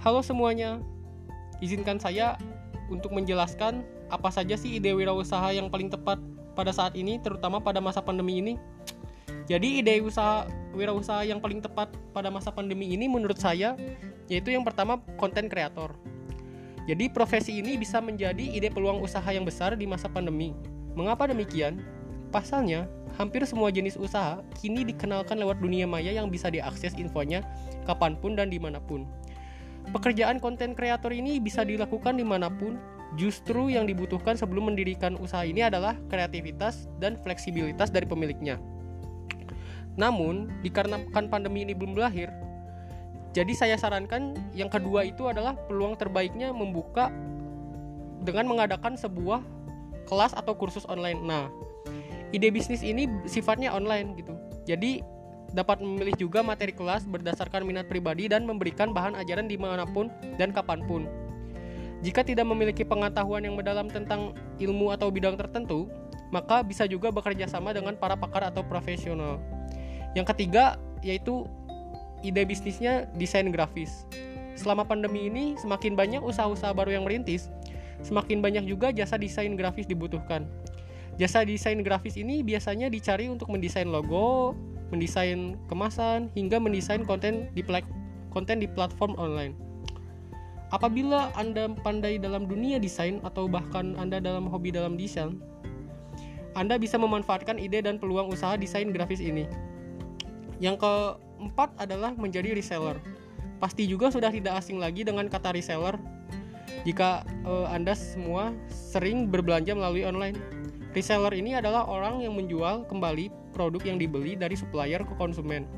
Halo semuanya, izinkan saya untuk menjelaskan apa saja sih ide wirausaha yang paling tepat pada saat ini, terutama pada masa pandemi ini. Jadi ide usaha wirausaha yang paling tepat pada masa pandemi ini menurut saya yaitu yang pertama konten kreator. Jadi profesi ini bisa menjadi ide peluang usaha yang besar di masa pandemi. Mengapa demikian? Pasalnya, hampir semua jenis usaha kini dikenalkan lewat dunia maya yang bisa diakses infonya kapan pun dan di mana pun. Pekerjaan konten kreator ini bisa dilakukan di mana pun, justru yang dibutuhkan sebelum mendirikan usaha ini adalah kreativitas dan fleksibilitas dari pemiliknya. Namun, dikarenakan pandemi ini belum berakhir, jadi saya sarankan yang kedua itu adalah peluang terbaiknya membuka dengan mengadakan sebuah kelas atau kursus online. Nah, ide bisnis ini sifatnya online gitu. Jadi dapat memilih juga materi kelas berdasarkan minat pribadi dan memberikan bahan ajaran di mana pun dan kapan pun. Jika tidak memiliki pengetahuan yang mendalam tentang ilmu atau bidang tertentu, maka bisa juga bekerja sama dengan para pakar atau profesional. Yang ketiga yaitu ide bisnisnya desain grafis. Selama pandemi ini, semakin banyak usaha-usaha baru yang merintis, semakin banyak juga jasa desain grafis dibutuhkan. Jasa desain grafis ini biasanya dicari untuk mendesain logo, mendesain kemasan, hingga mendesain konten di konten di platform online. Apabila Anda pandai dalam dunia desain atau bahkan Anda dalam hobi dalam desain, Anda bisa memanfaatkan ide dan peluang usaha desain grafis ini. Yang keempat adalah menjadi reseller. Pasti juga sudah tidak asing lagi dengan kata reseller jika uh, Anda semua sering berbelanja melalui online. Reseller ini adalah orang yang menjual kembali produk yang dibeli dari supplier ke konsumen.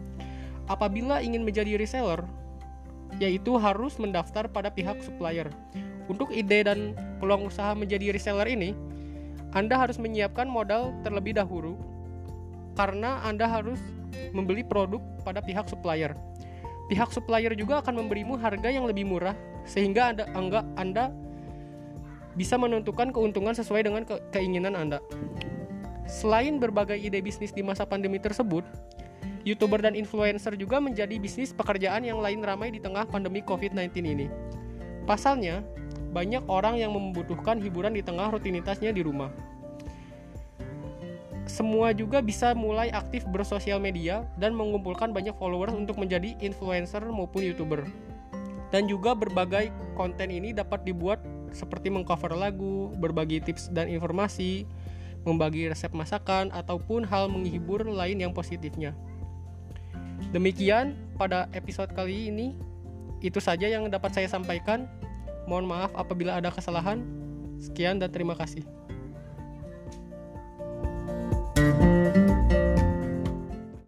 Apabila ingin menjadi reseller, yaitu harus mendaftar pada pihak supplier. Untuk ide dan peluang usaha menjadi reseller ini, Anda harus menyiapkan modal terlebih dahulu karena Anda harus membeli produk pada pihak supplier. Pihak supplier juga akan memberimu harga yang lebih murah sehingga Anda anggap Anda bisa menentukan keuntungan sesuai dengan ke keinginan Anda. Selain berbagai ide bisnis di masa pandemi tersebut, YouTuber dan influencer juga menjadi bisnis pekerjaan yang lain ramai di tengah pandemi COVID-19 ini. Pasalnya, banyak orang yang membutuhkan hiburan di tengah rutinitasnya di rumah. Semua juga bisa mulai aktif bersosial media dan mengumpulkan banyak followers untuk menjadi influencer maupun YouTuber. Dan juga berbagai konten ini dapat dibuat seperti mengcover lagu, berbagi tips dan informasi, membagi resep masakan, ataupun hal menghibur lain yang positifnya. Demikian pada episode kali ini, itu saja yang dapat saya sampaikan. Mohon maaf apabila ada kesalahan. Sekian dan terima kasih.